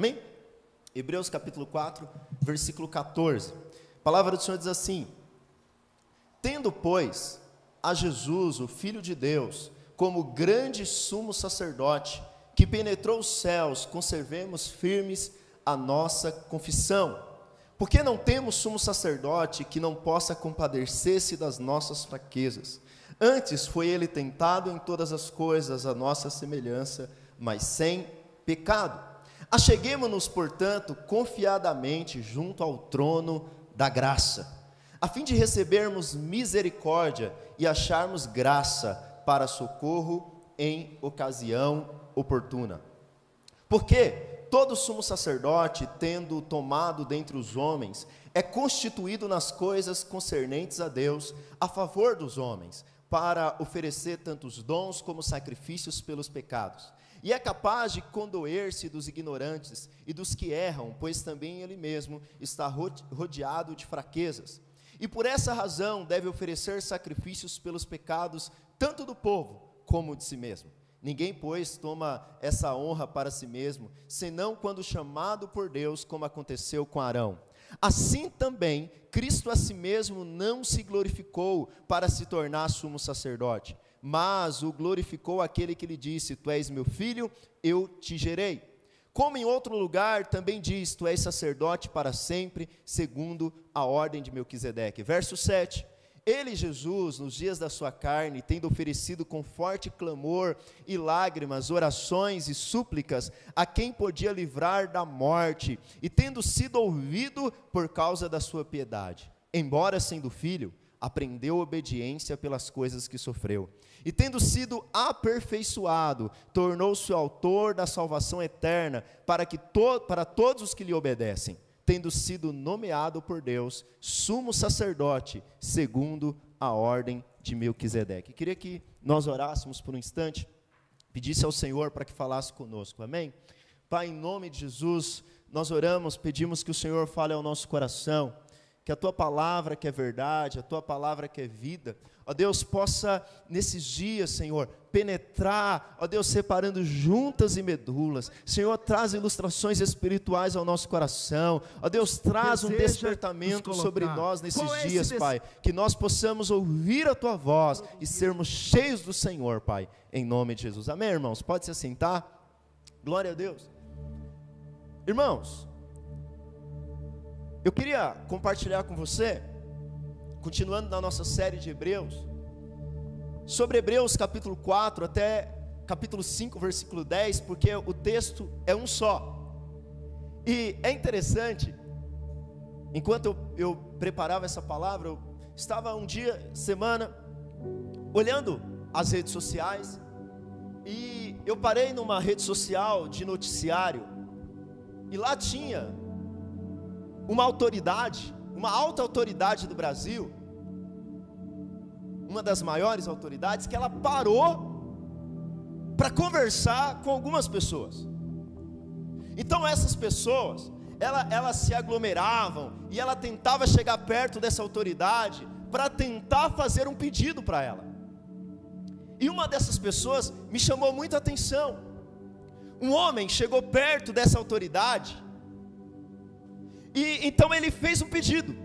Amém? Hebreus capítulo 4, versículo 14. A palavra do Senhor diz assim: Tendo, pois, a Jesus, o Filho de Deus, como grande sumo sacerdote, que penetrou os céus, conservemos firmes a nossa confissão. Porque não temos sumo sacerdote que não possa compadecer-se das nossas fraquezas. Antes foi ele tentado em todas as coisas, a nossa semelhança, mas sem pecado. Acheguemos-nos, portanto, confiadamente junto ao trono da graça, a fim de recebermos misericórdia e acharmos graça para socorro em ocasião oportuna. Porque todo sumo sacerdote, tendo tomado dentre os homens, é constituído nas coisas concernentes a Deus, a favor dos homens, para oferecer tantos dons como sacrifícios pelos pecados e é capaz de condoer-se dos ignorantes e dos que erram, pois também ele mesmo está rodeado de fraquezas. E por essa razão deve oferecer sacrifícios pelos pecados, tanto do povo como de si mesmo. Ninguém, pois, toma essa honra para si mesmo, senão quando chamado por Deus, como aconteceu com Arão. Assim também, Cristo a si mesmo não se glorificou para se tornar sumo sacerdote mas o glorificou aquele que lhe disse: Tu és meu filho, eu te gerei. Como em outro lugar também diz: Tu és sacerdote para sempre, segundo a ordem de Melquisedeque. Verso 7. Ele, Jesus, nos dias da sua carne, tendo oferecido com forte clamor e lágrimas, orações e súplicas a quem podia livrar da morte, e tendo sido ouvido por causa da sua piedade, embora sendo filho, aprendeu obediência pelas coisas que sofreu. E tendo sido aperfeiçoado, tornou-se autor da salvação eterna para, que to para todos os que lhe obedecem, tendo sido nomeado por Deus sumo sacerdote, segundo a ordem de Melquisedeque. Queria que nós orássemos por um instante, pedisse ao Senhor para que falasse conosco, amém? Pai, em nome de Jesus, nós oramos, pedimos que o Senhor fale ao nosso coração que a tua palavra que é verdade, a tua palavra que é vida, ó Deus, possa nesses dias, Senhor, penetrar, ó Deus, separando juntas e medulas. Senhor, traz ilustrações espirituais ao nosso coração. Ó Deus, traz Deseja um despertamento sobre nós nesses dias, Pai, que nós possamos ouvir a tua voz e sermos cheios do Senhor, Pai, em nome de Jesus. Amém, irmãos? Pode se assentar. Glória a Deus. Irmãos, eu queria compartilhar com você, continuando na nossa série de Hebreus, sobre Hebreus capítulo 4 até capítulo 5, versículo 10, porque o texto é um só. E é interessante, enquanto eu, eu preparava essa palavra, eu estava um dia, semana, olhando as redes sociais, e eu parei numa rede social de noticiário, e lá tinha uma autoridade, uma alta autoridade do Brasil, uma das maiores autoridades, que ela parou para conversar com algumas pessoas. Então essas pessoas, ela, elas se aglomeravam e ela tentava chegar perto dessa autoridade para tentar fazer um pedido para ela. E uma dessas pessoas me chamou muita atenção. Um homem chegou perto dessa autoridade e então ele fez um pedido.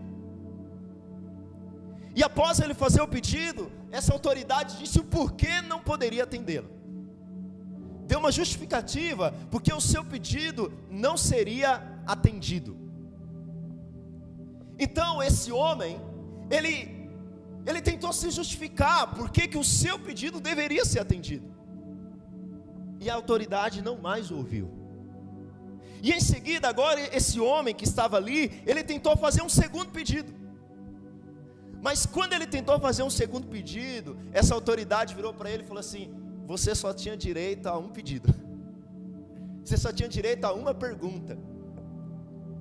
E após ele fazer o pedido, essa autoridade disse o porquê não poderia atendê-lo. Deu uma justificativa, porque o seu pedido não seria atendido. Então esse homem, ele ele tentou se justificar por que, que o seu pedido deveria ser atendido. E a autoridade não mais ouviu. E em seguida, agora, esse homem que estava ali, ele tentou fazer um segundo pedido. Mas quando ele tentou fazer um segundo pedido, essa autoridade virou para ele e falou assim: Você só tinha direito a um pedido, você só tinha direito a uma pergunta.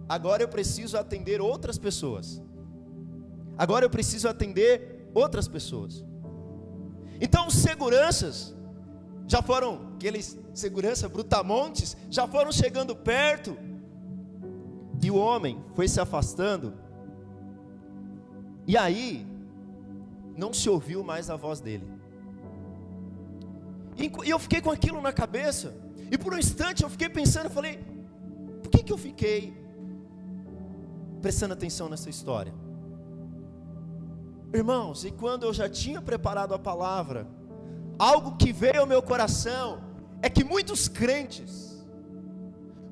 Agora eu preciso atender outras pessoas. Agora eu preciso atender outras pessoas. Então, os seguranças já foram, aqueles segurança brutamontes, já foram chegando perto, e o homem foi se afastando, e aí, não se ouviu mais a voz dele. E eu fiquei com aquilo na cabeça, e por um instante eu fiquei pensando, eu falei, por que, que eu fiquei prestando atenção nessa história? Irmãos, e quando eu já tinha preparado a palavra, algo que veio ao meu coração é que muitos crentes,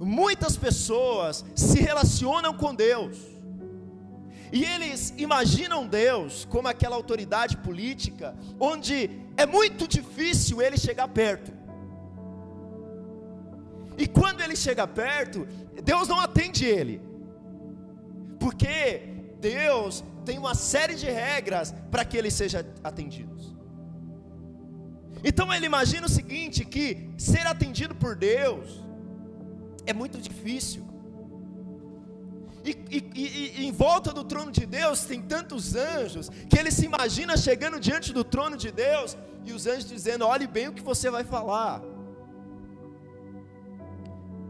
muitas pessoas se relacionam com Deus, e eles imaginam Deus como aquela autoridade política, onde é muito difícil ele chegar perto. E quando ele chega perto, Deus não atende ele, porque Deus tem uma série de regras para que ele seja atendido. Então ele imagina o seguinte: que ser atendido por Deus é muito difícil. E, e, e, e, em volta do trono de Deus tem tantos anjos que ele se imagina chegando diante do trono de Deus e os anjos dizendo: olhe bem o que você vai falar.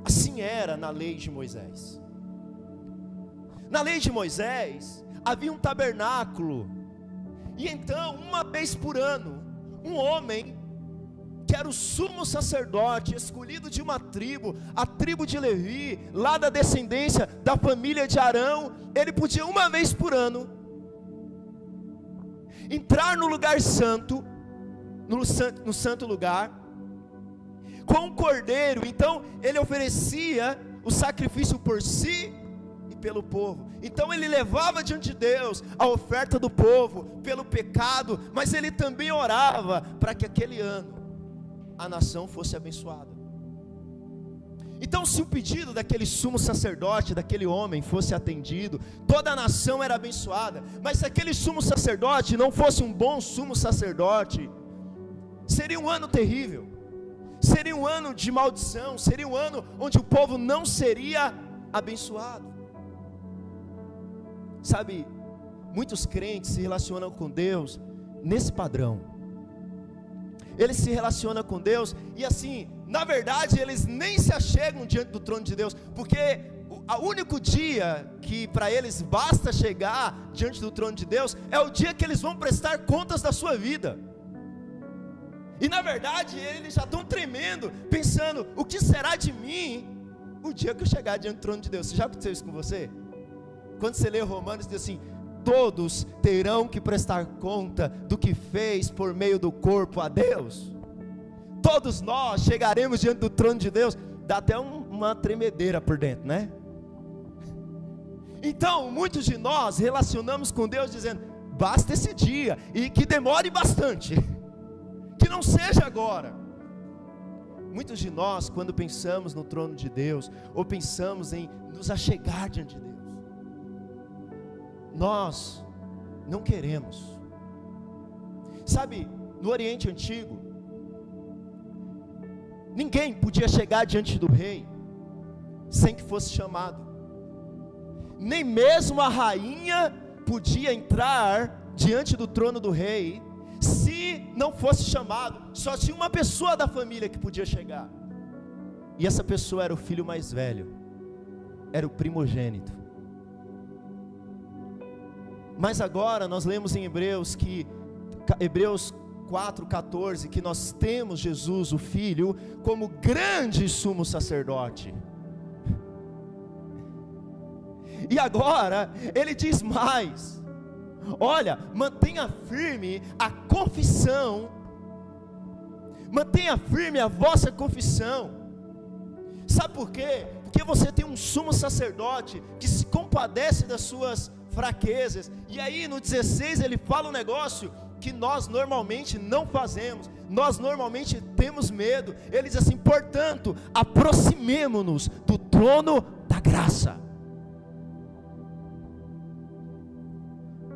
Assim era na lei de Moisés. Na lei de Moisés havia um tabernáculo, e então, uma vez por ano, um homem que era o sumo sacerdote, escolhido de uma tribo, a tribo de Levi, lá da descendência da família de Arão, ele podia uma vez por ano entrar no lugar santo, no santo, no santo lugar, com um cordeiro, então ele oferecia o sacrifício por si e pelo povo. Então ele levava diante de Deus a oferta do povo pelo pecado, mas ele também orava para que aquele ano a nação fosse abençoada. Então, se o pedido daquele sumo sacerdote, daquele homem, fosse atendido, toda a nação era abençoada. Mas se aquele sumo sacerdote não fosse um bom sumo sacerdote, seria um ano terrível, seria um ano de maldição, seria um ano onde o povo não seria abençoado. Sabe, muitos crentes se relacionam com Deus nesse padrão ele se relaciona com Deus, e assim, na verdade, eles nem se achegam diante do trono de Deus, porque o único dia que para eles basta chegar diante do trono de Deus é o dia que eles vão prestar contas da sua vida. E na verdade, eles já estão tremendo, pensando: o que será de mim o dia que eu chegar diante do trono de Deus? Já aconteceu isso com você? Quando você lê Romanos, diz assim: todos terão que prestar conta do que fez por meio do corpo a Deus. Todos nós chegaremos diante do trono de Deus, dá até um, uma tremedeira por dentro, né? Então, muitos de nós relacionamos com Deus dizendo: basta esse dia e que demore bastante, que não seja agora. Muitos de nós, quando pensamos no trono de Deus, ou pensamos em nos achegar diante de Deus, nós não queremos. Sabe, no Oriente Antigo, ninguém podia chegar diante do rei sem que fosse chamado. Nem mesmo a rainha podia entrar diante do trono do rei se não fosse chamado. Só tinha uma pessoa da família que podia chegar. E essa pessoa era o filho mais velho, era o primogênito. Mas agora nós lemos em Hebreus que Hebreus 4:14 que nós temos Jesus, o filho, como grande sumo sacerdote. E agora ele diz mais: Olha, mantenha firme a confissão. Mantenha firme a vossa confissão. Sabe por quê? Porque você tem um sumo sacerdote que se compadece das suas fraquezas. E aí no 16 ele fala um negócio que nós normalmente não fazemos, nós normalmente temos medo. Ele diz assim: portanto, aproximemo-nos do trono da graça,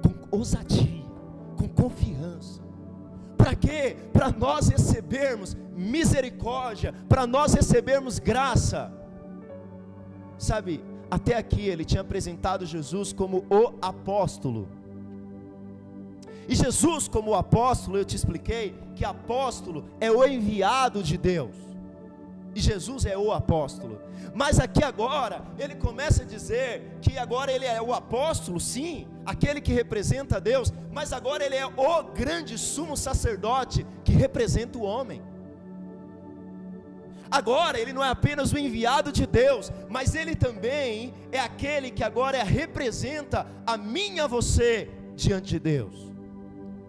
com ousadia, com confiança. Para quê? Para nós recebermos misericórdia, para nós recebermos graça. Sabe, até aqui ele tinha apresentado Jesus como o apóstolo. E Jesus, como apóstolo, eu te expliquei que apóstolo é o enviado de Deus. E Jesus é o apóstolo. Mas aqui agora, ele começa a dizer que agora ele é o apóstolo, sim, aquele que representa Deus, mas agora ele é o grande sumo sacerdote que representa o homem. Agora ele não é apenas o enviado de Deus, mas ele também é aquele que agora representa a mim e a você diante de Deus.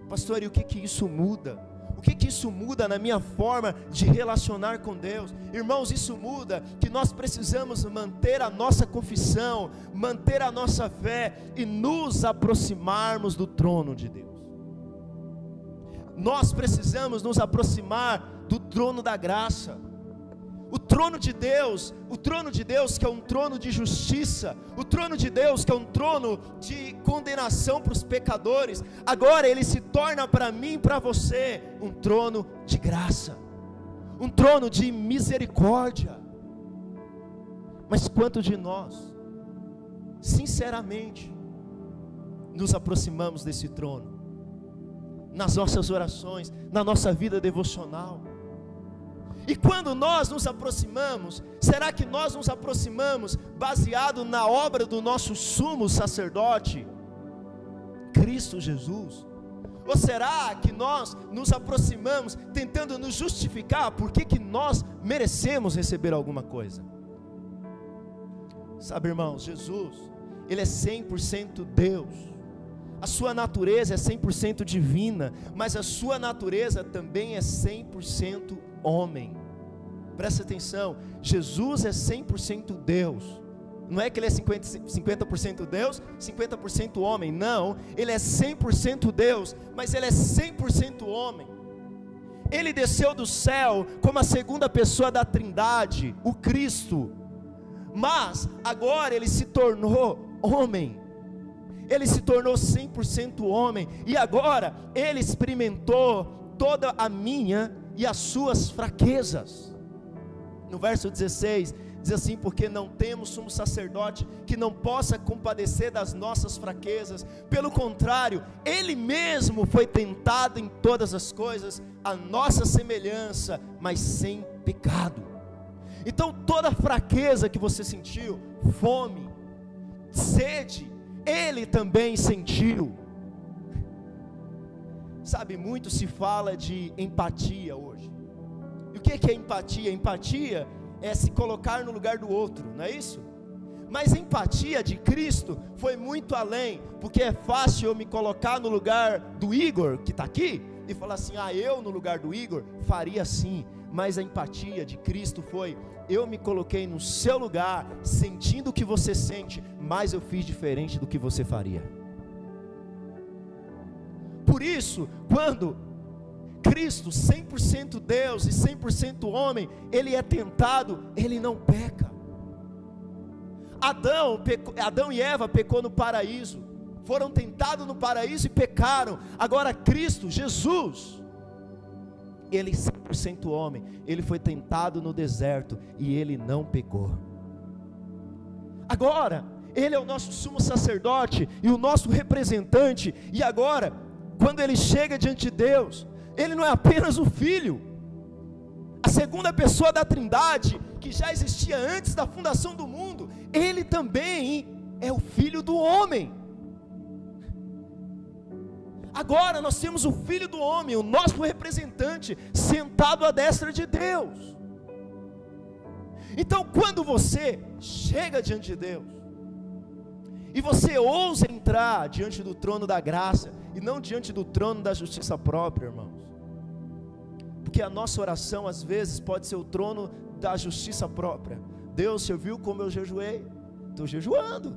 Pastor, e o que que isso muda? O que que isso muda na minha forma de relacionar com Deus? Irmãos, isso muda que nós precisamos manter a nossa confissão, manter a nossa fé e nos aproximarmos do trono de Deus. Nós precisamos nos aproximar do trono da graça. O trono de Deus, o trono de Deus que é um trono de justiça, o trono de Deus que é um trono de condenação para os pecadores, agora ele se torna para mim e para você um trono de graça, um trono de misericórdia. Mas quanto de nós, sinceramente, nos aproximamos desse trono? Nas nossas orações, na nossa vida devocional e quando nós nos aproximamos, será que nós nos aproximamos baseado na obra do nosso sumo sacerdote, Cristo Jesus? Ou será que nós nos aproximamos tentando nos justificar por que, que nós merecemos receber alguma coisa? Sabe, irmãos, Jesus, Ele é 100% Deus, a sua natureza é 100% divina, mas a sua natureza também é 100% homem. Presta atenção, Jesus é 100% Deus. Não é que ele é 50%, 50 Deus, 50% homem. Não, ele é 100% Deus, mas ele é 100% homem. Ele desceu do céu como a segunda pessoa da Trindade, o Cristo. Mas agora ele se tornou homem. Ele se tornou 100% homem e agora ele experimentou toda a minha e as suas fraquezas. No verso 16, diz assim: Porque não temos sumo sacerdote que não possa compadecer das nossas fraquezas, pelo contrário, ele mesmo foi tentado em todas as coisas, a nossa semelhança, mas sem pecado. Então, toda fraqueza que você sentiu, fome, sede, ele também sentiu. Sabe, muito se fala de empatia hoje. E o que é empatia? Empatia é se colocar no lugar do outro, não é isso? Mas a empatia de Cristo foi muito além, porque é fácil eu me colocar no lugar do Igor, que está aqui, e falar assim: ah, eu no lugar do Igor faria assim. Mas a empatia de Cristo foi: eu me coloquei no seu lugar, sentindo o que você sente, mas eu fiz diferente do que você faria. Por isso, quando Cristo, 100% Deus e 100% homem, ele é tentado, ele não peca. Adão, pecou, Adão e Eva pecou no paraíso, foram tentados no paraíso e pecaram. Agora Cristo, Jesus, ele 100% homem, ele foi tentado no deserto e ele não pecou. Agora, ele é o nosso sumo sacerdote e o nosso representante, e agora quando ele chega diante de Deus, ele não é apenas o filho, a segunda pessoa da Trindade, que já existia antes da fundação do mundo, ele também é o filho do homem. Agora nós temos o filho do homem, o nosso representante, sentado à destra de Deus. Então, quando você chega diante de Deus, e você ousa entrar diante do trono da graça, e não diante do trono da justiça própria, irmãos. Porque a nossa oração às vezes pode ser o trono da justiça própria. Deus, você viu como eu jejuei? Estou jejuando.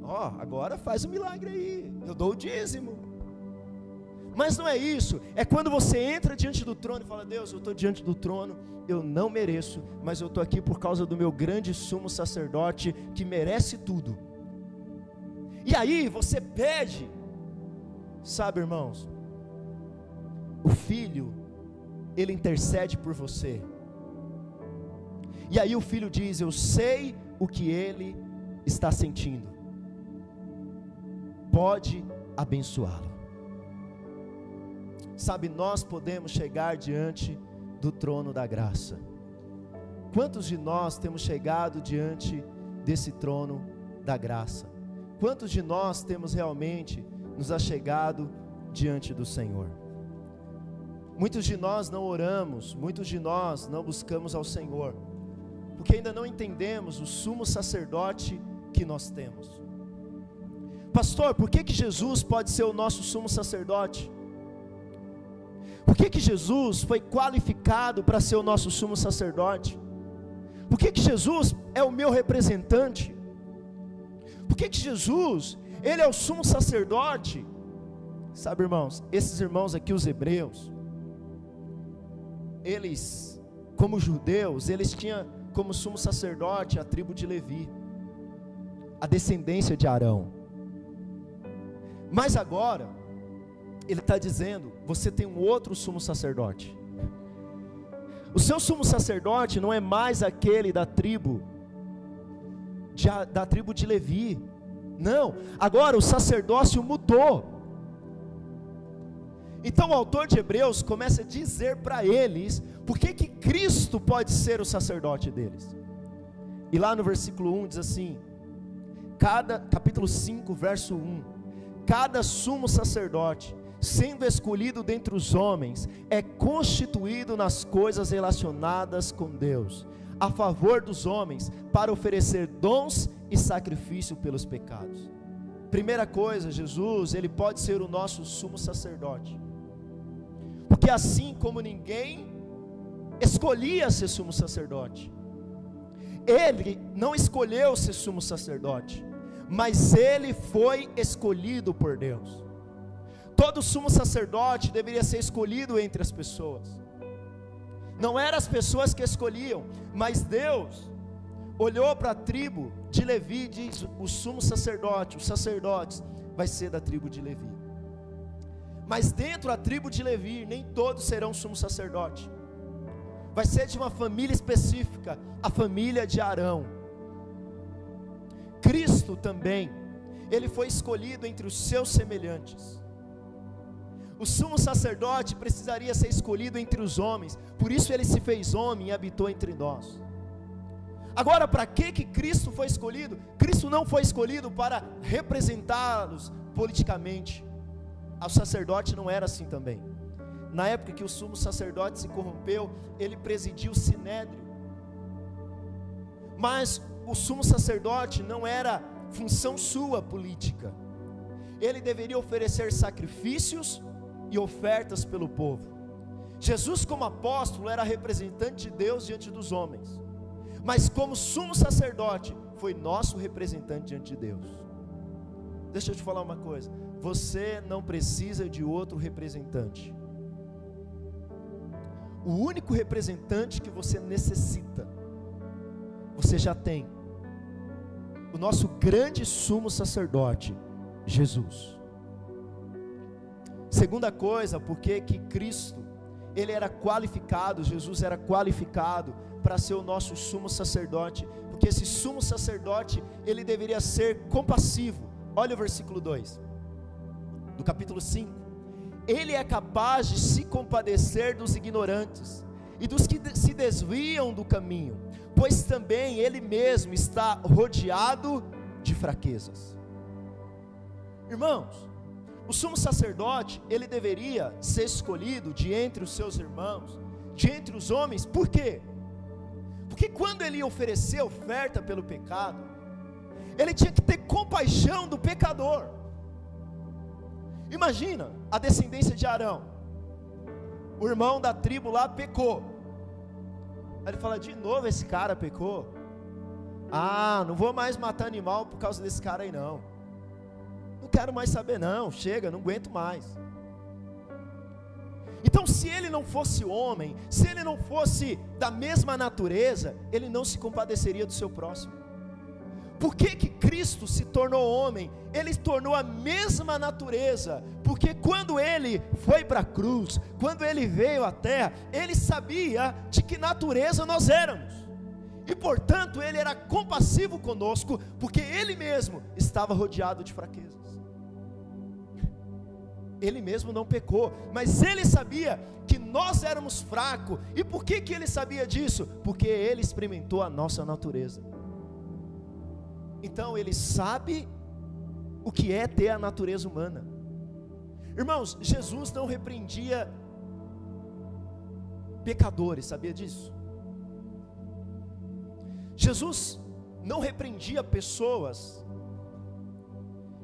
Ó, oh, agora faz um milagre aí. Eu dou o dízimo. Mas não é isso, é quando você entra diante do trono e fala: Deus, eu estou diante do trono, eu não mereço, mas eu estou aqui por causa do meu grande sumo sacerdote que merece tudo. E aí você pede Sabe, irmãos, o filho, ele intercede por você. E aí o filho diz: Eu sei o que ele está sentindo. Pode abençoá-lo. Sabe, nós podemos chegar diante do trono da graça. Quantos de nós temos chegado diante desse trono da graça? Quantos de nós temos realmente nos achegado diante do Senhor. muitos de nós não oramos, muitos de nós não buscamos ao Senhor, porque ainda não entendemos o sumo sacerdote que nós temos. Pastor, por que, que Jesus pode ser o nosso sumo sacerdote? Por que, que Jesus foi qualificado para ser o nosso sumo sacerdote? Por que, que Jesus é o meu representante? Por que, que Jesus, Ele é o sumo sacerdote? Sabe, irmãos, esses irmãos aqui, os hebreus, eles, como judeus, eles tinham como sumo sacerdote a tribo de Levi, a descendência de Arão. Mas agora, ele está dizendo: você tem um outro sumo sacerdote. O seu sumo sacerdote não é mais aquele da tribo de, da tribo de Levi. Não, agora o sacerdócio mudou. Então o autor de Hebreus começa a dizer para eles por que que Cristo pode ser o sacerdote deles. E lá no versículo 1 diz assim: cada capítulo 5, verso 1, cada sumo sacerdote sendo escolhido dentre os homens, é constituído nas coisas relacionadas com Deus, a favor dos homens, para oferecer dons e sacrifício pelos pecados. Primeira coisa, Jesus, ele pode ser o nosso sumo sacerdote. Porque assim como ninguém escolhia ser sumo sacerdote, ele não escolheu ser sumo sacerdote, mas ele foi escolhido por Deus. Todo sumo sacerdote deveria ser escolhido entre as pessoas. Não eram as pessoas que escolhiam, mas Deus olhou para a tribo de Levi e diz: o sumo sacerdote, os sacerdotes, vai ser da tribo de Levi. Mas dentro da tribo de Levi, nem todos serão sumo sacerdote. Vai ser de uma família específica, a família de Arão. Cristo também, ele foi escolhido entre os seus semelhantes. O sumo sacerdote precisaria ser escolhido entre os homens, por isso ele se fez homem e habitou entre nós. Agora, para que que Cristo foi escolhido? Cristo não foi escolhido para representá-los politicamente. O sacerdote não era assim também. Na época que o sumo sacerdote se corrompeu, ele presidiu o sinédrio. Mas o sumo sacerdote não era função sua política. Ele deveria oferecer sacrifícios e ofertas pelo povo. Jesus, como apóstolo, era representante de Deus diante dos homens, mas como sumo sacerdote, foi nosso representante diante de Deus. Deixa eu te falar uma coisa: você não precisa de outro representante. O único representante que você necessita, você já tem. O nosso grande sumo sacerdote, Jesus. Segunda coisa, porque que Cristo, ele era qualificado, Jesus era qualificado para ser o nosso sumo sacerdote, porque esse sumo sacerdote, ele deveria ser compassivo. Olha o versículo 2 do capítulo 5. Ele é capaz de se compadecer dos ignorantes e dos que se desviam do caminho, pois também ele mesmo está rodeado de fraquezas. Irmãos, o sumo sacerdote, ele deveria ser escolhido de entre os seus irmãos, de entre os homens, por quê? Porque quando ele ia oferecer oferta pelo pecado, ele tinha que ter compaixão do pecador. Imagina a descendência de Arão, o irmão da tribo lá pecou. Aí ele fala: de novo esse cara pecou. Ah, não vou mais matar animal por causa desse cara aí não. Não quero mais saber, não. Chega, não aguento mais. Então, se ele não fosse homem, se ele não fosse da mesma natureza, ele não se compadeceria do seu próximo. Por que, que Cristo se tornou homem? Ele tornou a mesma natureza, porque quando ele foi para a cruz, quando ele veio à terra, ele sabia de que natureza nós éramos, e portanto ele era compassivo conosco, porque ele mesmo estava rodeado de fraquezas ele mesmo não pecou, mas ele sabia que nós éramos fracos. E por que, que ele sabia disso? Porque ele experimentou a nossa natureza. Então ele sabe o que é ter a natureza humana. Irmãos, Jesus não repreendia pecadores, sabia disso? Jesus não repreendia pessoas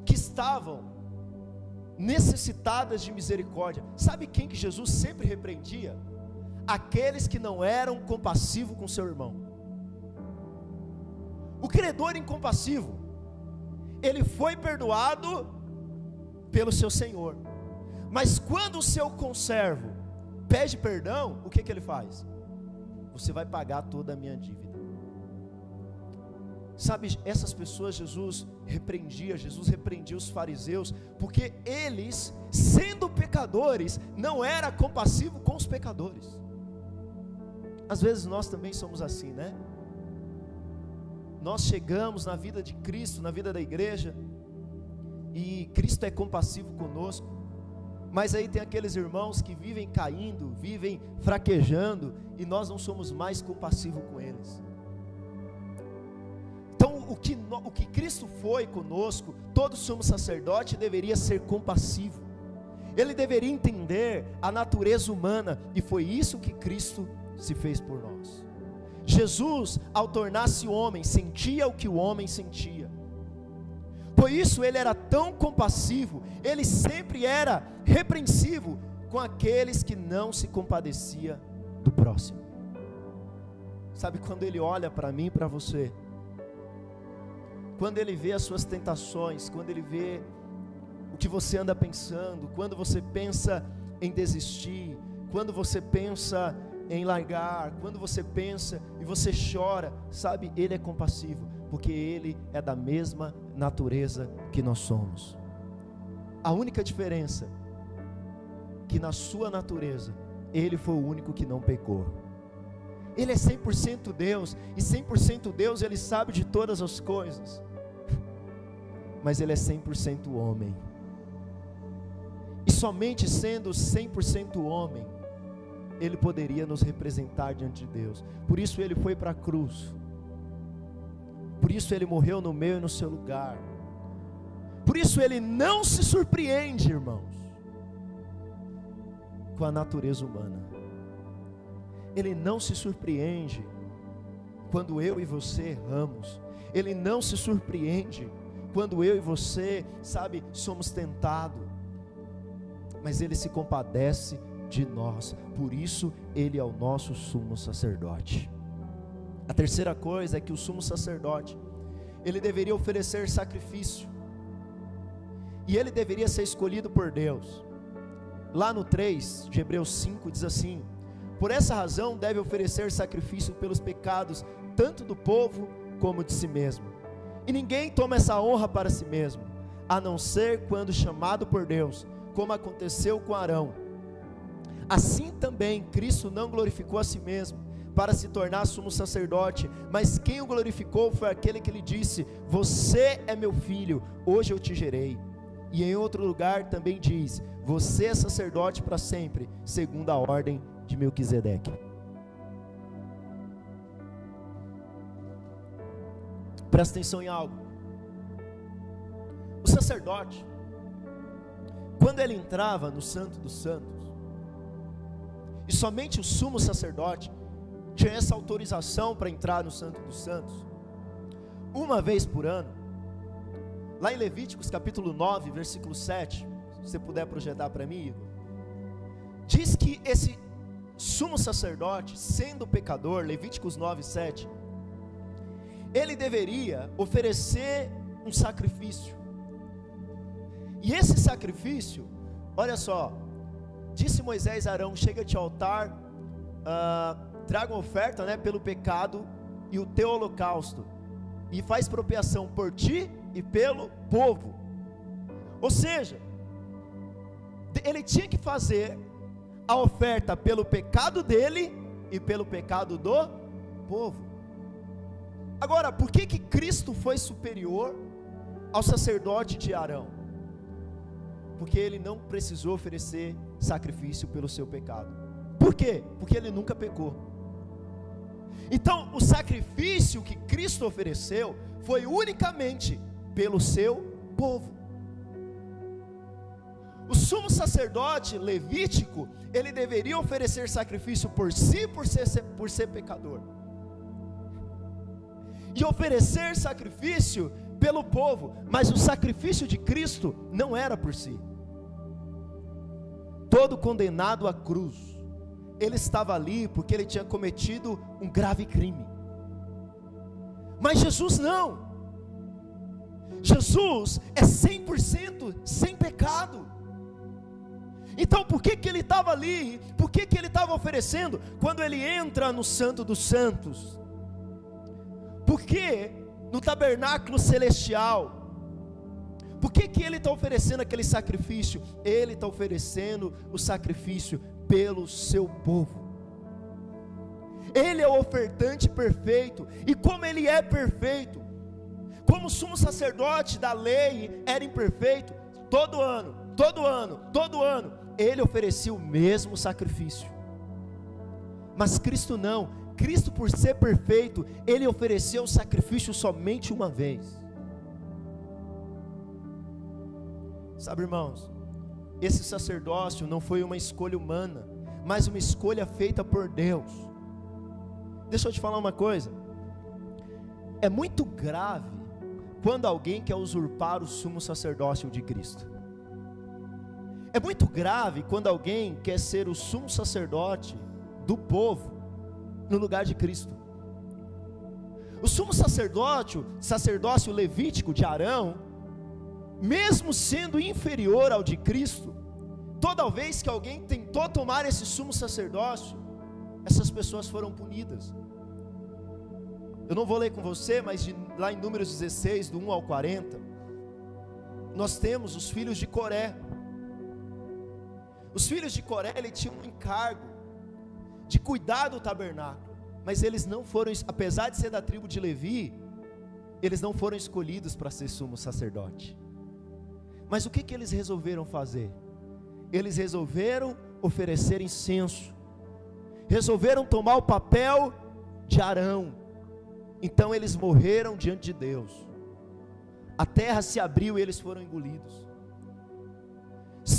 que estavam necessitadas de misericórdia. Sabe quem que Jesus sempre repreendia? Aqueles que não eram compassivos com seu irmão. O credor incompassivo, ele foi perdoado pelo seu Senhor. Mas quando o seu conservo pede perdão, o que, que ele faz? Você vai pagar toda a minha dívida. Sabe, essas pessoas Jesus repreendia, Jesus repreendia os fariseus, porque eles, sendo pecadores, não era compassivo com os pecadores. Às vezes nós também somos assim, né? Nós chegamos na vida de Cristo, na vida da igreja, e Cristo é compassivo conosco, mas aí tem aqueles irmãos que vivem caindo, vivem fraquejando, e nós não somos mais compassivos com eles o que, o que Cristo foi conosco, todo sumo sacerdote deveria ser compassivo, ele deveria entender a natureza humana, e foi isso que Cristo se fez por nós. Jesus, ao tornar-se homem, sentia o que o homem sentia. Por isso ele era tão compassivo, ele sempre era repreensivo com aqueles que não se compadecia do próximo. Sabe quando ele olha para mim e para você, quando ele vê as suas tentações, quando ele vê o que você anda pensando, quando você pensa em desistir, quando você pensa em largar, quando você pensa e você chora, sabe, ele é compassivo, porque ele é da mesma natureza que nós somos. A única diferença que na sua natureza ele foi o único que não pecou. Ele é 100% Deus, e 100% Deus, ele sabe de todas as coisas mas ele é 100% homem. E somente sendo 100% homem, ele poderia nos representar diante de Deus. Por isso ele foi para a cruz. Por isso ele morreu no meu e no seu lugar. Por isso ele não se surpreende, irmãos, com a natureza humana. Ele não se surpreende quando eu e você erramos. Ele não se surpreende quando eu e você, sabe, somos tentados, mas Ele se compadece de nós, por isso Ele é o nosso sumo sacerdote. A terceira coisa é que o sumo sacerdote, ele deveria oferecer sacrifício, e ele deveria ser escolhido por Deus. Lá no 3 de Hebreus 5 diz assim: Por essa razão deve oferecer sacrifício pelos pecados, tanto do povo como de si mesmo e ninguém toma essa honra para si mesmo, a não ser quando chamado por Deus, como aconteceu com Arão. Assim também Cristo não glorificou a si mesmo para se tornar sumo sacerdote, mas quem o glorificou foi aquele que lhe disse: Você é meu filho, hoje eu te gerei. E em outro lugar também diz: Você é sacerdote para sempre, segundo a ordem de Melquisedeque. Presta atenção em algo. O sacerdote, quando ele entrava no Santo dos Santos, e somente o sumo sacerdote tinha essa autorização para entrar no Santo dos Santos, uma vez por ano, lá em Levíticos capítulo 9, versículo 7, se você puder projetar para mim, diz que esse sumo sacerdote, sendo pecador, Levíticos 9, 7, ele deveria oferecer um sacrifício. E esse sacrifício, olha só, disse Moisés a Arão: chega-te ao altar, uh, traga oferta né, pelo pecado e o teu holocausto, e faz propiação por ti e pelo povo. Ou seja, ele tinha que fazer a oferta pelo pecado dele e pelo pecado do povo. Agora, por que que Cristo foi superior ao sacerdote de Arão? Porque ele não precisou oferecer sacrifício pelo seu pecado. Por quê? Porque ele nunca pecou. Então, o sacrifício que Cristo ofereceu foi unicamente pelo seu povo. O sumo sacerdote levítico, ele deveria oferecer sacrifício por si, por ser, por ser pecador. E oferecer sacrifício pelo povo, mas o sacrifício de Cristo não era por si. Todo condenado à cruz, ele estava ali porque ele tinha cometido um grave crime. Mas Jesus não. Jesus é 100% sem pecado. Então, por que, que ele estava ali? Por que, que ele estava oferecendo? Quando ele entra no Santo dos Santos, porque no tabernáculo celestial, por que, que ele está oferecendo aquele sacrifício? Ele está oferecendo o sacrifício pelo seu povo. Ele é o ofertante perfeito, e como ele é perfeito, como o sumo sacerdote da lei era imperfeito, todo ano, todo ano, todo ano, ele oferecia o mesmo sacrifício. Mas Cristo não, Cristo, por ser perfeito, ele ofereceu o sacrifício somente uma vez. Sabe, irmãos, esse sacerdócio não foi uma escolha humana, mas uma escolha feita por Deus. Deixa eu te falar uma coisa. É muito grave quando alguém quer usurpar o sumo sacerdócio de Cristo. É muito grave quando alguém quer ser o sumo sacerdote do povo no lugar de Cristo. O sumo sacerdote, sacerdócio levítico de Arão, mesmo sendo inferior ao de Cristo, toda vez que alguém tentou tomar esse sumo sacerdócio, essas pessoas foram punidas. Eu não vou ler com você, mas de, lá em Números 16, do 1 ao 40, nós temos os filhos de Coré. Os filhos de Coré, ele tinham um encargo de cuidar do tabernáculo, mas eles não foram, apesar de ser da tribo de Levi, eles não foram escolhidos para ser sumo sacerdote. Mas o que, que eles resolveram fazer? Eles resolveram oferecer incenso, resolveram tomar o papel de Arão. Então eles morreram diante de Deus. A terra se abriu e eles foram engolidos.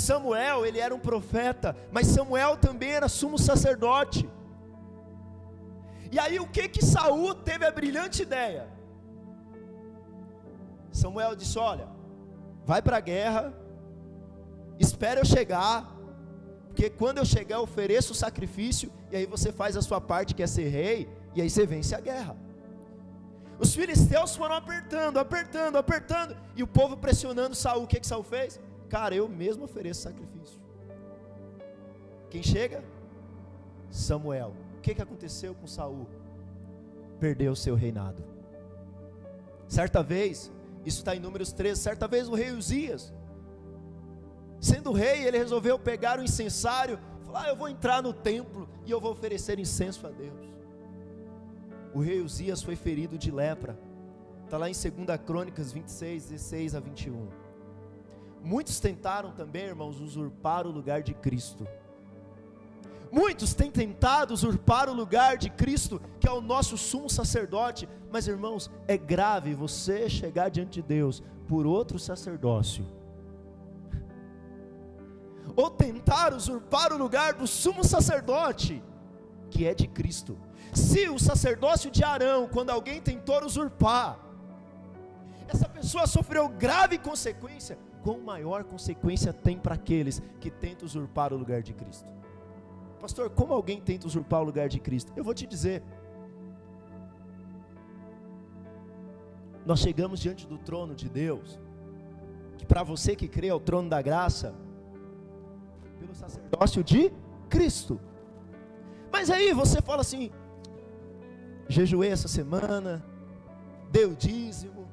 Samuel, ele era um profeta, mas Samuel também era sumo sacerdote. E aí o que que Saul teve a brilhante ideia? Samuel disse: "Olha, vai para a guerra, espera eu chegar, porque quando eu chegar eu ofereço o sacrifício e aí você faz a sua parte que é ser rei e aí você vence a guerra." Os filisteus foram apertando, apertando, apertando, e o povo pressionando Saul. O que que Saul fez? Cara, eu mesmo ofereço sacrifício. Quem chega? Samuel. O que que aconteceu com Saul? Perdeu o seu reinado. Certa vez, isso está em Números 13. Certa vez o rei Uzias, sendo rei, ele resolveu pegar o incensário, falar: ah, Eu vou entrar no templo e eu vou oferecer incenso a Deus. O rei Uzias foi ferido de lepra. Está lá em 2 Crônicas 26, 16 a 21. Muitos tentaram também, irmãos, usurpar o lugar de Cristo. Muitos têm tentado usurpar o lugar de Cristo, que é o nosso sumo sacerdote, mas irmãos, é grave você chegar diante de Deus por outro sacerdócio, ou tentar usurpar o lugar do sumo sacerdote, que é de Cristo. Se o sacerdócio de Arão, quando alguém tentou usurpar, essa pessoa sofreu grave consequência, quão maior consequência tem para aqueles que tentam usurpar o lugar de Cristo? Pastor, como alguém tenta usurpar o lugar de Cristo? Eu vou te dizer. Nós chegamos diante do trono de Deus, que para você que crê é o trono da graça, pelo sacerdócio de Cristo. Mas aí você fala assim: jejuei essa semana, dei o dízimo,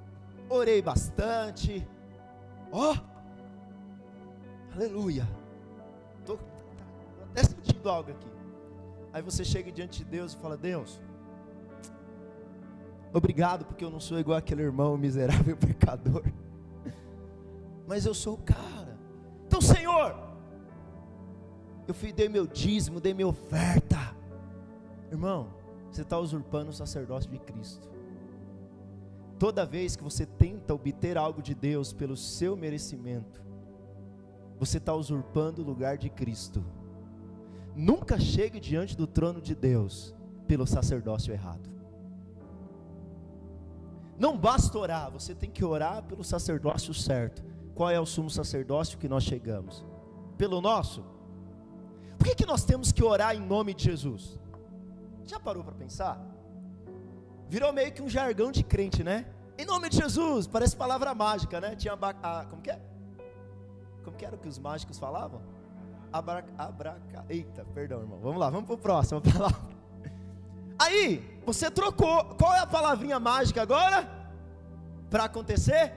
orei bastante, ó, oh, aleluia até sentindo algo aqui. Aí você chega diante de Deus e fala: Deus, obrigado porque eu não sou igual aquele irmão miserável pecador, mas eu sou o cara. Então, Senhor, eu fui, dei meu dízimo, dei minha oferta. Irmão, você está usurpando o sacerdócio de Cristo. Toda vez que você tenta obter algo de Deus pelo seu merecimento, você está usurpando o lugar de Cristo. Nunca chegue diante do trono de Deus pelo sacerdócio errado. Não basta orar, você tem que orar pelo sacerdócio certo. Qual é o sumo sacerdócio que nós chegamos? Pelo nosso? Por que, que nós temos que orar em nome de Jesus? Já parou para pensar? Virou meio que um jargão de crente, né? Em nome de Jesus, parece palavra mágica, né? Tinha a, como que é? Como que era o que os mágicos falavam? Abra, abraca, eita, perdão, irmão. Vamos lá, vamos para o próximo palavra. Aí, você trocou. Qual é a palavrinha mágica agora? Para acontecer?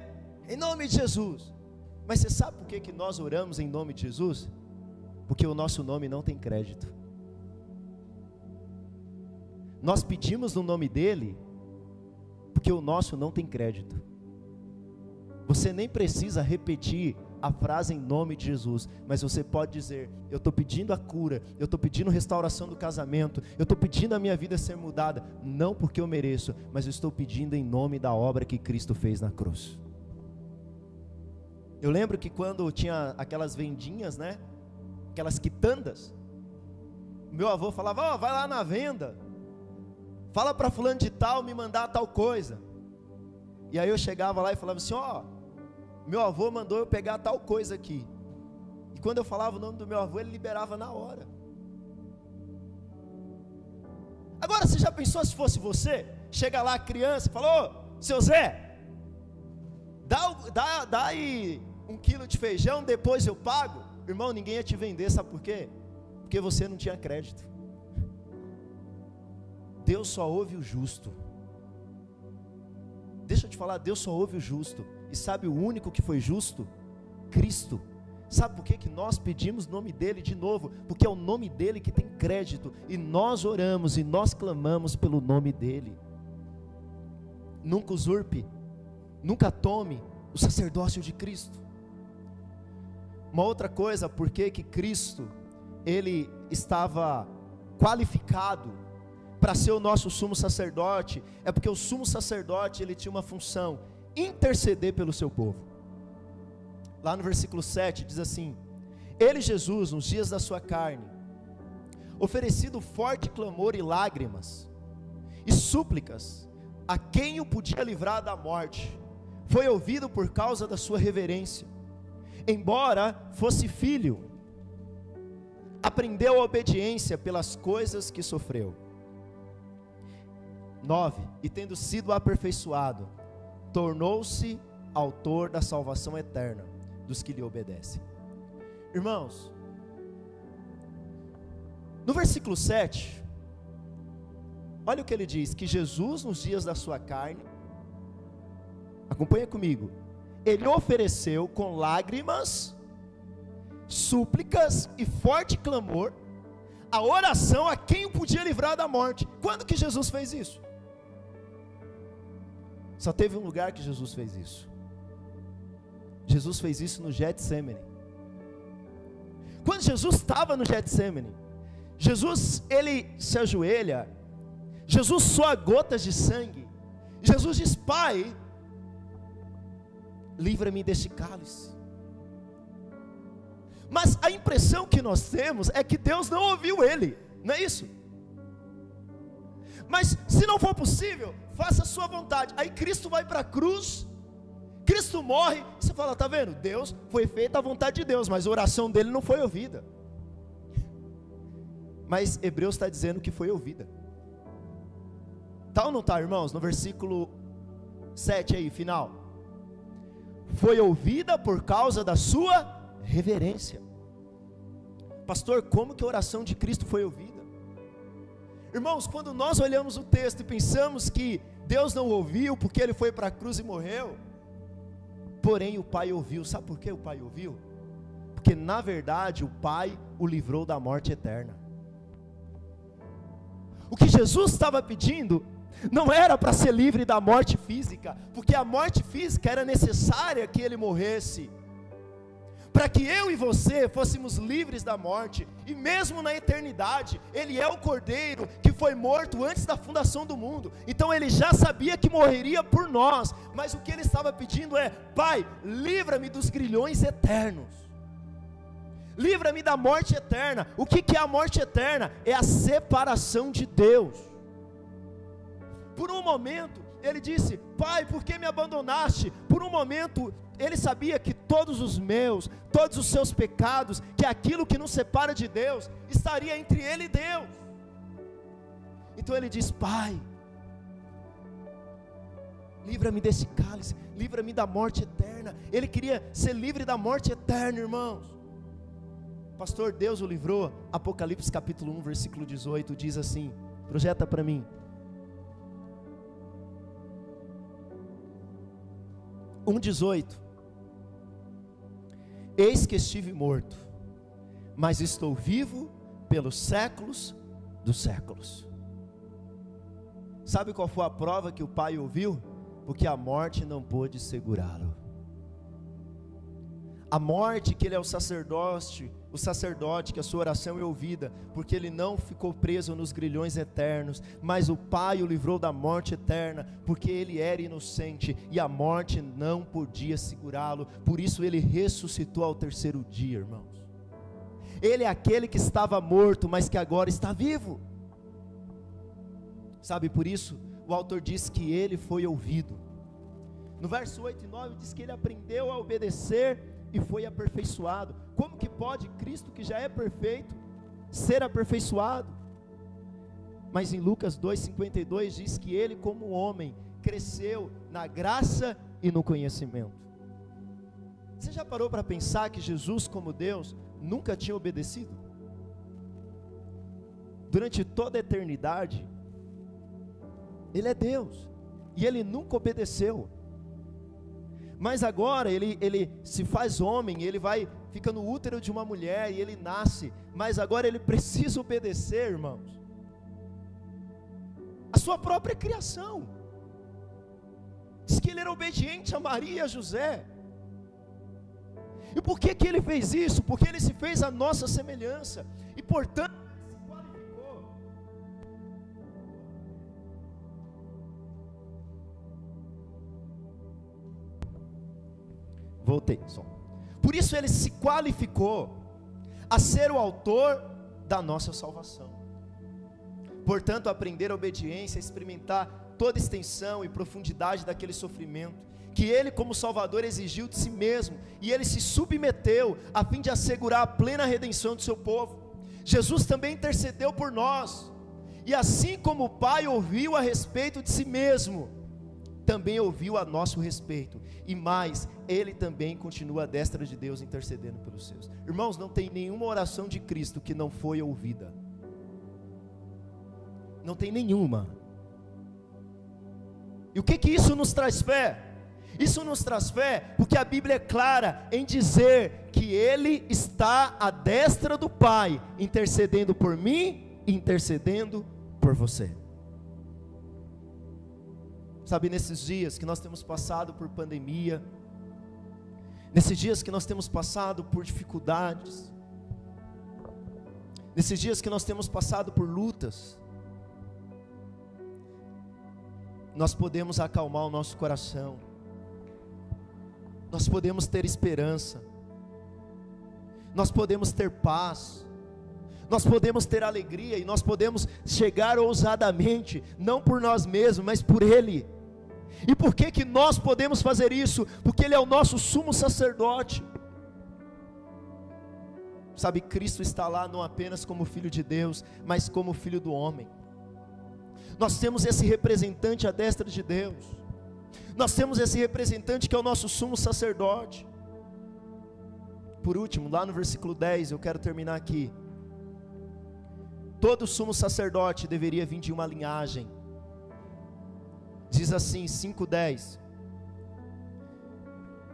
Em nome de Jesus. Mas você sabe por que, que nós oramos em nome de Jesus? Porque o nosso nome não tem crédito. Nós pedimos no nome dele, porque o nosso não tem crédito. Você nem precisa repetir a frase em nome de Jesus, mas você pode dizer: Eu estou pedindo a cura, eu estou pedindo restauração do casamento, eu estou pedindo a minha vida ser mudada, não porque eu mereço, mas eu estou pedindo em nome da obra que Cristo fez na cruz. Eu lembro que quando tinha aquelas vendinhas, né? Aquelas quitandas, meu avô falava: Ó, oh, vai lá na venda, fala para fulano de tal me mandar tal coisa. E aí eu chegava lá e falava assim: Ó, oh, meu avô mandou eu pegar tal coisa aqui. E quando eu falava o nome do meu avô, ele liberava na hora. Agora, você já pensou se fosse você? Chega lá a criança e fala: seu Zé, dá, dá, dá aí um quilo de feijão, depois eu pago. Irmão, ninguém ia te vender, sabe por quê? Porque você não tinha crédito. Deus só ouve o justo. Deixa eu te falar, Deus só ouve o justo. E sabe o único que foi justo? Cristo. Sabe por que, que nós pedimos o nome dele de novo? Porque é o nome dele que tem crédito. E nós oramos e nós clamamos pelo nome dele. Nunca usurpe, nunca tome o sacerdócio de Cristo. Uma outra coisa, por que Cristo, ele estava qualificado para ser o nosso sumo sacerdote, é porque o sumo sacerdote ele tinha uma função, interceder pelo seu povo. Lá no versículo 7 diz assim: Ele, Jesus, nos dias da sua carne, oferecido forte clamor e lágrimas, e súplicas, a quem o podia livrar da morte, foi ouvido por causa da sua reverência. Embora fosse filho, aprendeu a obediência pelas coisas que sofreu. 9. E tendo sido aperfeiçoado, tornou-se autor da salvação eterna dos que lhe obedecem. Irmãos, no versículo 7, olha o que ele diz: que Jesus, nos dias da sua carne, acompanha comigo, ele ofereceu com lágrimas, súplicas e forte clamor a oração a quem o podia livrar da morte. Quando que Jesus fez isso? Só teve um lugar que Jesus fez isso. Jesus fez isso no Getsemane. Quando Jesus estava no Getsemane, Jesus ele se ajoelha, Jesus soa gotas de sangue. Jesus diz: Pai, livra-me deste cálice. Mas a impressão que nós temos é que Deus não ouviu ele, não é isso? Mas se não for possível, faça a sua vontade. Aí Cristo vai para a cruz, Cristo morre, você fala, tá vendo? Deus foi feita a vontade de Deus, mas a oração dele não foi ouvida. Mas Hebreus está dizendo que foi ouvida. Tá ou não tá, irmãos? No versículo 7 aí, final. Foi ouvida por causa da sua reverência. Pastor, como que a oração de Cristo foi ouvida? Irmãos, quando nós olhamos o texto e pensamos que Deus não ouviu porque ele foi para a cruz e morreu, porém o Pai ouviu. Sabe por que o Pai ouviu? Porque na verdade o Pai o livrou da morte eterna. O que Jesus estava pedindo não era para ser livre da morte física, porque a morte física era necessária que ele morresse para que eu e você fôssemos livres da morte, e mesmo na eternidade, Ele é o Cordeiro que foi morto antes da fundação do mundo, então Ele já sabia que morreria por nós, mas o que Ele estava pedindo é: Pai, livra-me dos grilhões eternos. Livra-me da morte eterna. O que, que é a morte eterna? É a separação de Deus. Por um momento, ele disse: Pai, por que me abandonaste? Por um momento, ele sabia que todos os meus, todos os seus pecados, que aquilo que nos separa de Deus, estaria entre ele e Deus. Então ele diz: Pai, livra-me desse cálice, livra-me da morte eterna. Ele queria ser livre da morte eterna, irmãos. Pastor, Deus o livrou. Apocalipse capítulo 1, versículo 18 diz assim: Projeta para mim. 1,18 Eis que estive morto, mas estou vivo pelos séculos dos séculos. Sabe qual foi a prova que o pai ouviu? Porque a morte não pôde segurá-lo. A morte, que ele é o sacerdote, o sacerdote, que a sua oração é ouvida, porque ele não ficou preso nos grilhões eternos, mas o Pai o livrou da morte eterna, porque ele era inocente e a morte não podia segurá-lo, por isso ele ressuscitou ao terceiro dia, irmãos. Ele é aquele que estava morto, mas que agora está vivo. Sabe por isso? O autor diz que ele foi ouvido. No verso 8 e 9 diz que ele aprendeu a obedecer e foi aperfeiçoado. Como que pode Cristo, que já é perfeito, ser aperfeiçoado? Mas em Lucas 2,52 diz que ele, como homem, cresceu na graça e no conhecimento. Você já parou para pensar que Jesus, como Deus, nunca tinha obedecido? Durante toda a eternidade, Ele é Deus, e Ele nunca obedeceu. Mas agora ele, ele se faz homem, ele vai, fica no útero de uma mulher e ele nasce. Mas agora ele precisa obedecer, irmãos. A sua própria criação. Diz que ele era obediente a Maria e a José. E por que, que ele fez isso? Porque ele se fez a nossa semelhança. E portanto, Voltei. Por isso ele se qualificou a ser o autor da nossa salvação. Portanto, aprender a obediência, experimentar toda extensão e profundidade daquele sofrimento que ele, como Salvador, exigiu de si mesmo, e ele se submeteu a fim de assegurar a plena redenção do seu povo. Jesus também intercedeu por nós, e assim como o Pai ouviu a respeito de si mesmo, também ouviu a nosso respeito, e mais, ele também continua à destra de Deus intercedendo pelos seus. Irmãos, não tem nenhuma oração de Cristo que não foi ouvida. Não tem nenhuma. E o que que isso nos traz fé? Isso nos traz fé porque a Bíblia é clara em dizer que Ele está à destra do Pai, intercedendo por mim intercedendo por você. Sabe, nesses dias que nós temos passado por pandemia, nesses dias que nós temos passado por dificuldades, nesses dias que nós temos passado por lutas, nós podemos acalmar o nosso coração, nós podemos ter esperança, nós podemos ter paz, nós podemos ter alegria e nós podemos chegar ousadamente, não por nós mesmos, mas por Ele. E por que que nós podemos fazer isso? Porque ele é o nosso sumo sacerdote. Sabe, Cristo está lá não apenas como filho de Deus, mas como filho do homem. Nós temos esse representante à destra de Deus. Nós temos esse representante que é o nosso sumo sacerdote. Por último, lá no versículo 10, eu quero terminar aqui. Todo sumo sacerdote deveria vir de uma linhagem Diz assim, 5:10.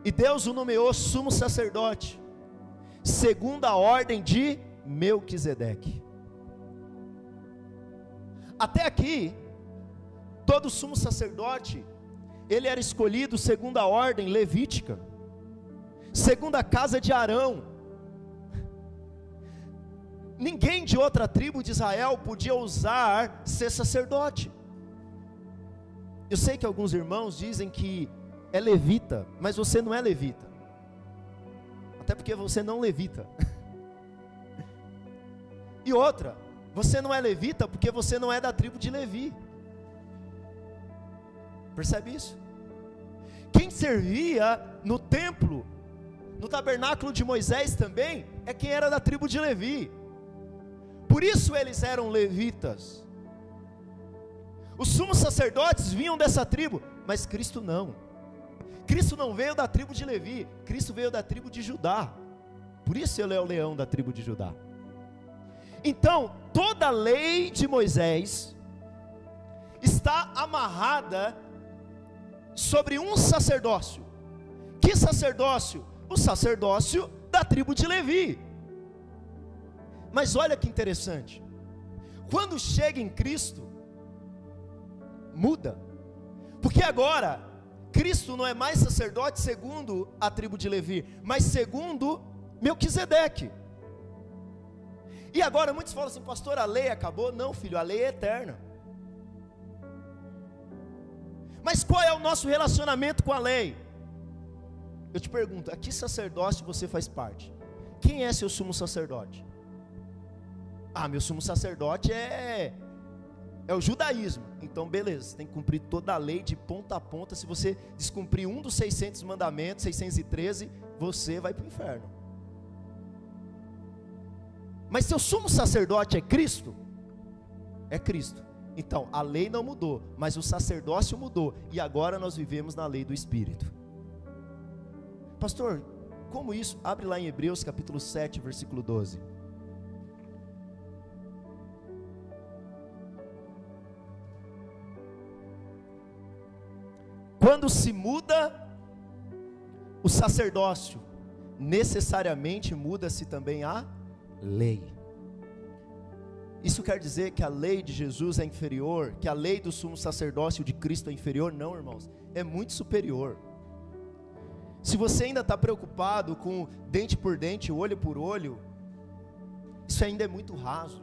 E Deus o nomeou sumo sacerdote, segundo a ordem de Melquisedeque. Até aqui, todo sumo sacerdote, ele era escolhido segundo a ordem levítica, segundo a casa de Arão. Ninguém de outra tribo de Israel podia ousar ser sacerdote. Eu sei que alguns irmãos dizem que é levita, mas você não é levita. Até porque você não levita. E outra, você não é levita porque você não é da tribo de Levi. Percebe isso? Quem servia no templo, no tabernáculo de Moisés também, é quem era da tribo de Levi. Por isso eles eram levitas. Os sumos sacerdotes vinham dessa tribo, mas Cristo não. Cristo não veio da tribo de Levi, Cristo veio da tribo de Judá. Por isso ele é o leão da tribo de Judá. Então, toda a lei de Moisés está amarrada sobre um sacerdócio. Que sacerdócio? O sacerdócio da tribo de Levi. Mas olha que interessante. Quando chega em Cristo, muda. Porque agora, Cristo não é mais sacerdote segundo a tribo de Levi, mas segundo Melquisedeque. E agora muitos falam assim, pastor, a lei acabou? Não, filho, a lei é eterna. Mas qual é o nosso relacionamento com a lei? Eu te pergunto, a que sacerdócio você faz parte? Quem é seu sumo sacerdote? Ah, meu sumo sacerdote é é o judaísmo. Então, beleza, você tem que cumprir toda a lei de ponta a ponta. Se você descumprir um dos 600 mandamentos, 613, você vai para o inferno. Mas seu sumo sacerdote é Cristo? É Cristo. Então, a lei não mudou, mas o sacerdócio mudou. E agora nós vivemos na lei do Espírito. Pastor, como isso? Abre lá em Hebreus capítulo 7, versículo 12. Quando se muda o sacerdócio, necessariamente muda-se também a lei. Isso quer dizer que a lei de Jesus é inferior, que a lei do sumo sacerdócio de Cristo é inferior? Não, irmãos, é muito superior. Se você ainda está preocupado com dente por dente, olho por olho, isso ainda é muito raso.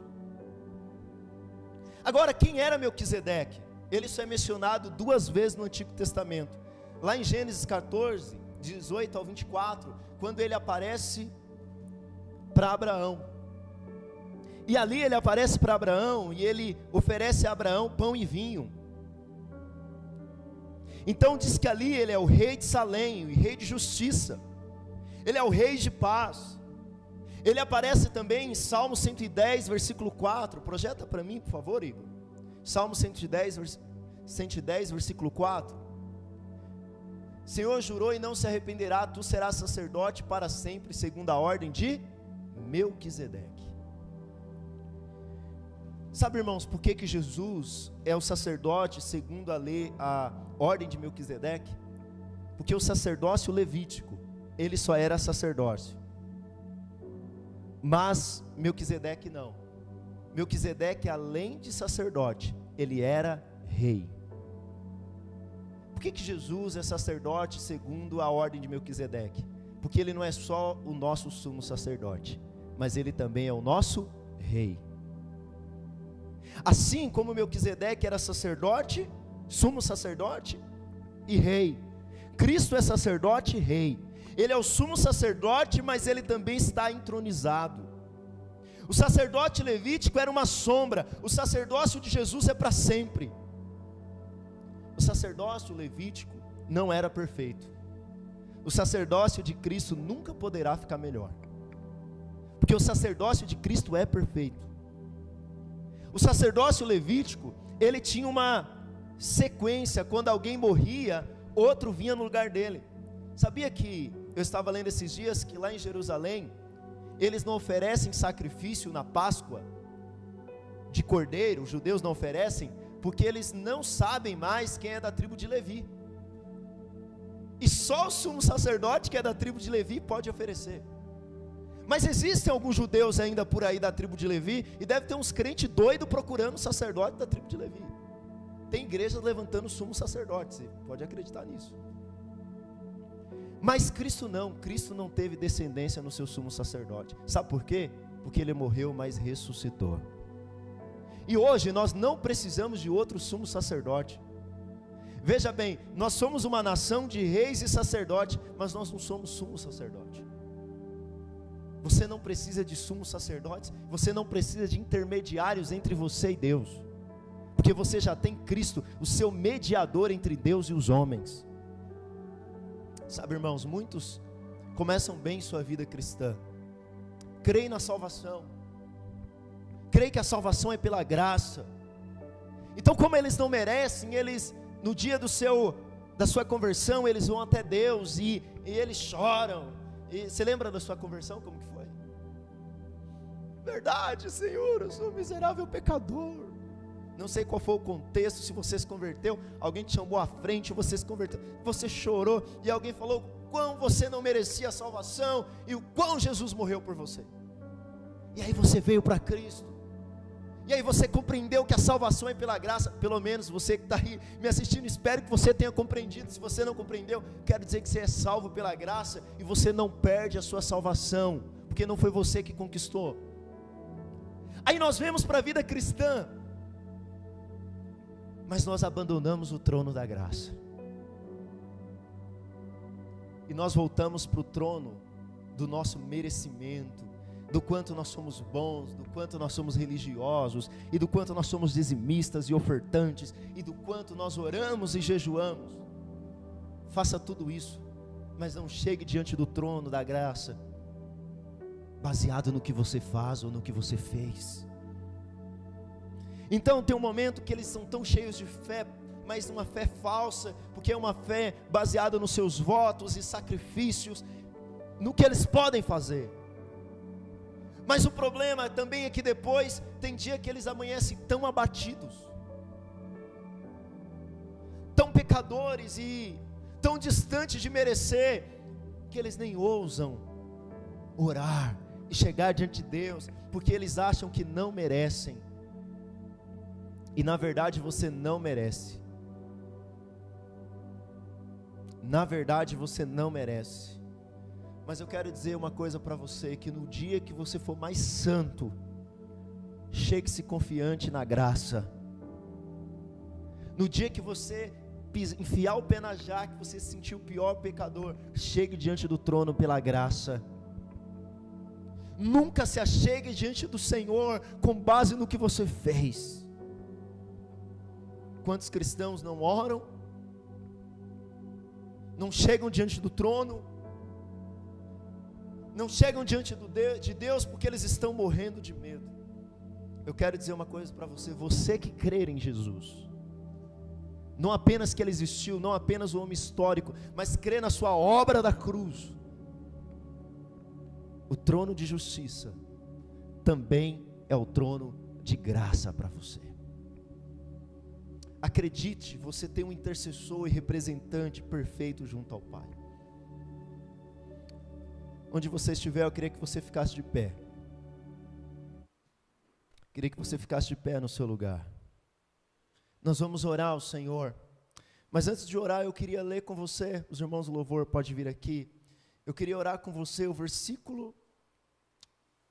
Agora, quem era Melquisedeque? Ele só é mencionado duas vezes no Antigo Testamento. Lá em Gênesis 14, 18 ao 24, quando ele aparece para Abraão. E ali ele aparece para Abraão e ele oferece a Abraão pão e vinho. Então diz que ali ele é o rei de Salém, rei de justiça. Ele é o rei de paz. Ele aparece também em Salmo 110, versículo 4. Projeta para mim, por favor, Igor. Salmo 110, vers 110, versículo 4. Senhor jurou e não se arrependerá, tu serás sacerdote para sempre, segundo a ordem de Melquisedeque. Sabe, irmãos, por que, que Jesus é o sacerdote segundo a lei, a ordem de Melquisedeque? Porque o sacerdócio levítico, ele só era sacerdócio. Mas Melquisedeque não. Melquisedeque, além de sacerdote, ele era rei. Por que, que Jesus é sacerdote segundo a ordem de Melquisedeque? Porque ele não é só o nosso sumo sacerdote, mas ele também é o nosso rei. Assim como Melquisedeque era sacerdote, sumo sacerdote e rei, Cristo é sacerdote e rei. Ele é o sumo sacerdote, mas ele também está entronizado. O sacerdote levítico era uma sombra, o sacerdócio de Jesus é para sempre. O sacerdócio levítico não era perfeito. O sacerdócio de Cristo nunca poderá ficar melhor. Porque o sacerdócio de Cristo é perfeito. O sacerdócio levítico, ele tinha uma sequência, quando alguém morria, outro vinha no lugar dele. Sabia que eu estava lendo esses dias que lá em Jerusalém, eles não oferecem sacrifício na Páscoa de cordeiro, os judeus não oferecem, porque eles não sabem mais quem é da tribo de Levi. E só o sumo sacerdote que é da tribo de Levi pode oferecer. Mas existem alguns judeus ainda por aí da tribo de Levi, e deve ter uns crentes doidos procurando sacerdote da tribo de Levi. Tem igrejas levantando sumo sacerdote, você pode acreditar nisso. Mas Cristo não, Cristo não teve descendência no seu sumo sacerdote. Sabe por quê? Porque ele morreu, mas ressuscitou. E hoje nós não precisamos de outro sumo sacerdote. Veja bem, nós somos uma nação de reis e sacerdotes, mas nós não somos sumo sacerdote. Você não precisa de sumos sacerdotes, você não precisa de intermediários entre você e Deus, porque você já tem Cristo, o seu mediador entre Deus e os homens. Sabe, irmãos, muitos começam bem sua vida cristã, creem na salvação, creem que a salvação é pela graça. Então, como eles não merecem, eles no dia do seu da sua conversão, eles vão até Deus e, e eles choram. E você lembra da sua conversão como que foi? Verdade, Senhor, eu sou um miserável pecador. Não sei qual foi o contexto, se você se converteu, alguém te chamou à frente, você se converteu, você chorou e alguém falou quão você não merecia a salvação e o quão Jesus morreu por você. E aí você veio para Cristo. E aí você compreendeu que a salvação é pela graça, pelo menos você que está aí me assistindo, espero que você tenha compreendido. Se você não compreendeu, quero dizer que você é salvo pela graça e você não perde a sua salvação, porque não foi você que conquistou. Aí nós vemos para a vida cristã, mas nós abandonamos o trono da graça. E nós voltamos para o trono do nosso merecimento, do quanto nós somos bons, do quanto nós somos religiosos, e do quanto nós somos dizimistas e ofertantes, e do quanto nós oramos e jejuamos. Faça tudo isso, mas não chegue diante do trono da graça, baseado no que você faz ou no que você fez. Então tem um momento que eles são tão cheios de fé, mas uma fé falsa, porque é uma fé baseada nos seus votos e sacrifícios, no que eles podem fazer. Mas o problema também é que depois tem dia que eles amanhecem tão abatidos, tão pecadores e tão distantes de merecer, que eles nem ousam orar e chegar diante de Deus, porque eles acham que não merecem. E na verdade você não merece. Na verdade você não merece. Mas eu quero dizer uma coisa para você: que no dia que você for mais santo, chegue-se confiante na graça. No dia que você enfiar o pé na jaca, que você se sentir o pior pecador, chegue diante do trono pela graça. Nunca se achegue diante do Senhor com base no que você fez. Quantos cristãos não oram? Não chegam diante do trono? não chegam diante de Deus porque eles estão morrendo de medo. Eu quero dizer uma coisa para você: você que crer em Jesus, não apenas que ele existiu, não apenas o homem histórico, mas crer na sua obra da cruz, o trono de justiça também é o trono de graça para você. Acredite, você tem um intercessor e representante perfeito junto ao Pai. Onde você estiver, eu queria que você ficasse de pé. Queria que você ficasse de pé no seu lugar. Nós vamos orar ao Senhor. Mas antes de orar, eu queria ler com você, os irmãos do louvor pode vir aqui. Eu queria orar com você o versículo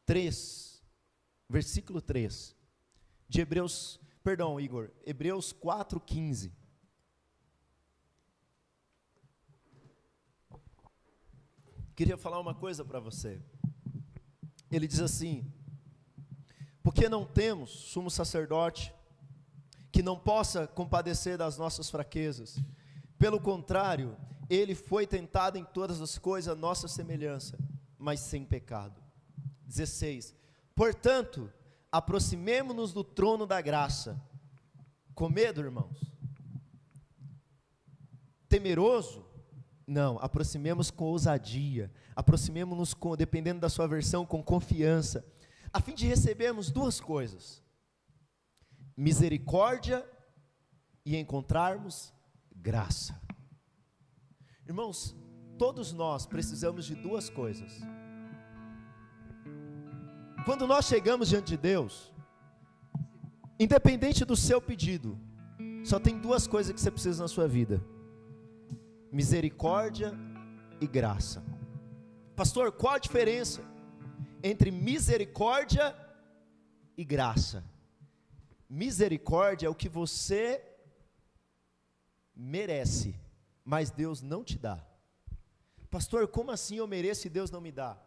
3. Versículo 3 de Hebreus, perdão, Igor, Hebreus 4:15. queria falar uma coisa para você. Ele diz assim: porque não temos sumo sacerdote que não possa compadecer das nossas fraquezas. Pelo contrário, ele foi tentado em todas as coisas a nossa semelhança, mas sem pecado. 16. Portanto, aproximemo-nos do trono da graça. Com medo, irmãos? Temeroso? Não, aproximemos com ousadia, aproximemos-nos com, dependendo da sua versão, com confiança, a fim de recebermos duas coisas: misericórdia e encontrarmos graça. Irmãos, todos nós precisamos de duas coisas. Quando nós chegamos diante de Deus, independente do seu pedido, só tem duas coisas que você precisa na sua vida misericórdia e graça. Pastor, qual a diferença entre misericórdia e graça? Misericórdia é o que você merece, mas Deus não te dá. Pastor, como assim eu mereço e Deus não me dá?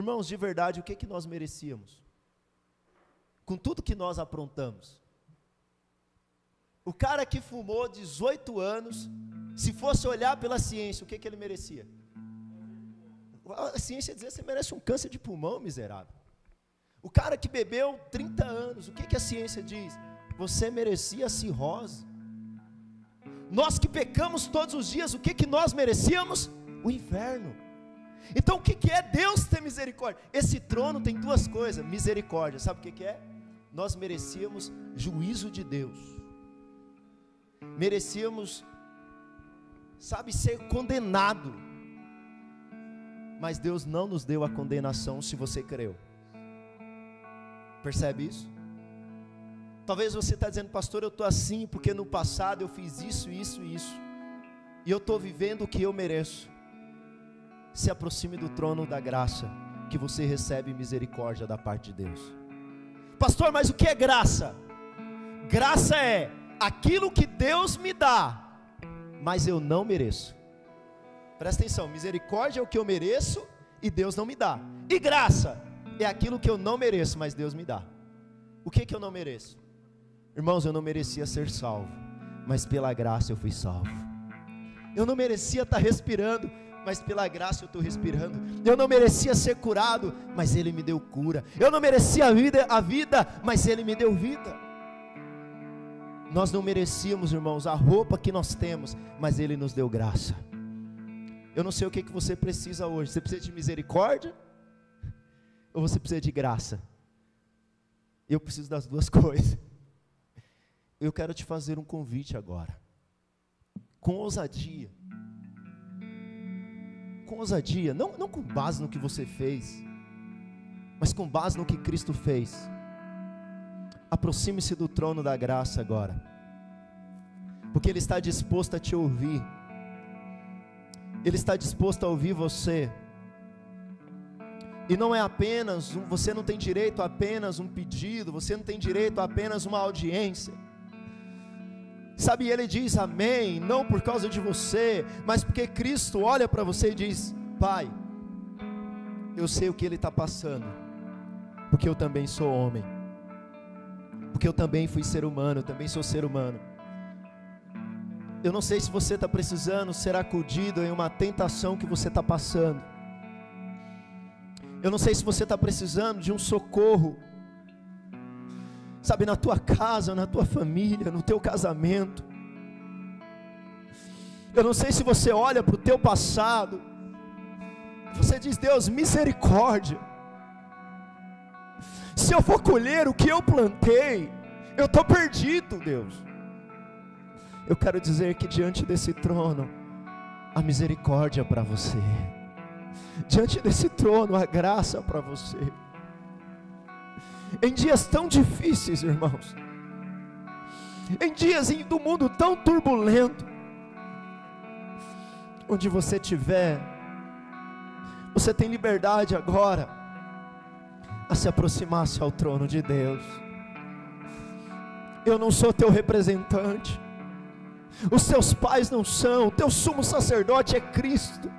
Irmãos, de verdade, o que, que nós merecíamos? Com tudo que nós aprontamos. O cara que fumou 18 anos, se fosse olhar pela ciência, o que, que ele merecia? A ciência dizia você merece um câncer de pulmão, miserável. O cara que bebeu 30 anos, o que, que a ciência diz? Você merecia cirrose. Nós que pecamos todos os dias, o que, que nós merecíamos? O inferno. Então o que, que é Deus ter misericórdia? Esse trono tem duas coisas: misericórdia, sabe o que, que é? Nós merecíamos juízo de Deus, merecíamos, sabe, ser condenado, mas Deus não nos deu a condenação se você creu. Percebe isso? Talvez você está dizendo, pastor, eu estou assim porque no passado eu fiz isso, isso e isso, e eu estou vivendo o que eu mereço. Se aproxime do trono da graça, que você recebe misericórdia da parte de Deus. Pastor, mas o que é graça? Graça é aquilo que Deus me dá, mas eu não mereço. Presta atenção, misericórdia é o que eu mereço e Deus não me dá. E graça é aquilo que eu não mereço, mas Deus me dá. O que que eu não mereço? Irmãos, eu não merecia ser salvo, mas pela graça eu fui salvo. Eu não merecia estar respirando, mas pela graça eu estou respirando. Eu não merecia ser curado, mas Ele me deu cura. Eu não merecia a vida, a vida, mas Ele me deu vida. Nós não merecíamos, irmãos, a roupa que nós temos, mas Ele nos deu graça. Eu não sei o que, que você precisa hoje. Você precisa de misericórdia? Ou você precisa de graça? Eu preciso das duas coisas. Eu quero te fazer um convite agora, com ousadia com ousadia, não, não com base no que você fez, mas com base no que Cristo fez. Aproxime-se do trono da graça agora, porque Ele está disposto a te ouvir, Ele está disposto a ouvir você. E não é apenas, você não tem direito a apenas um pedido, você não tem direito a apenas uma audiência. Sabe, ele diz amém, não por causa de você, mas porque Cristo olha para você e diz: Pai, eu sei o que ele está passando, porque eu também sou homem, porque eu também fui ser humano, eu também sou ser humano. Eu não sei se você está precisando ser acudido em uma tentação que você está passando. Eu não sei se você está precisando de um socorro sabe, na tua casa, na tua família, no teu casamento. Eu não sei se você olha para o teu passado, você diz, Deus, misericórdia. Se eu for colher o que eu plantei, eu estou perdido, Deus. Eu quero dizer que diante desse trono, a misericórdia para você, diante desse trono, a graça para você em dias tão difíceis, irmãos, em dias do mundo tão turbulento, onde você estiver, você tem liberdade agora a se aproximar-se ao trono de Deus. Eu não sou teu representante, os teus pais não são, o teu sumo sacerdote é Cristo,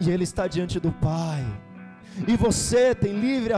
e Ele está diante do Pai e você tem livre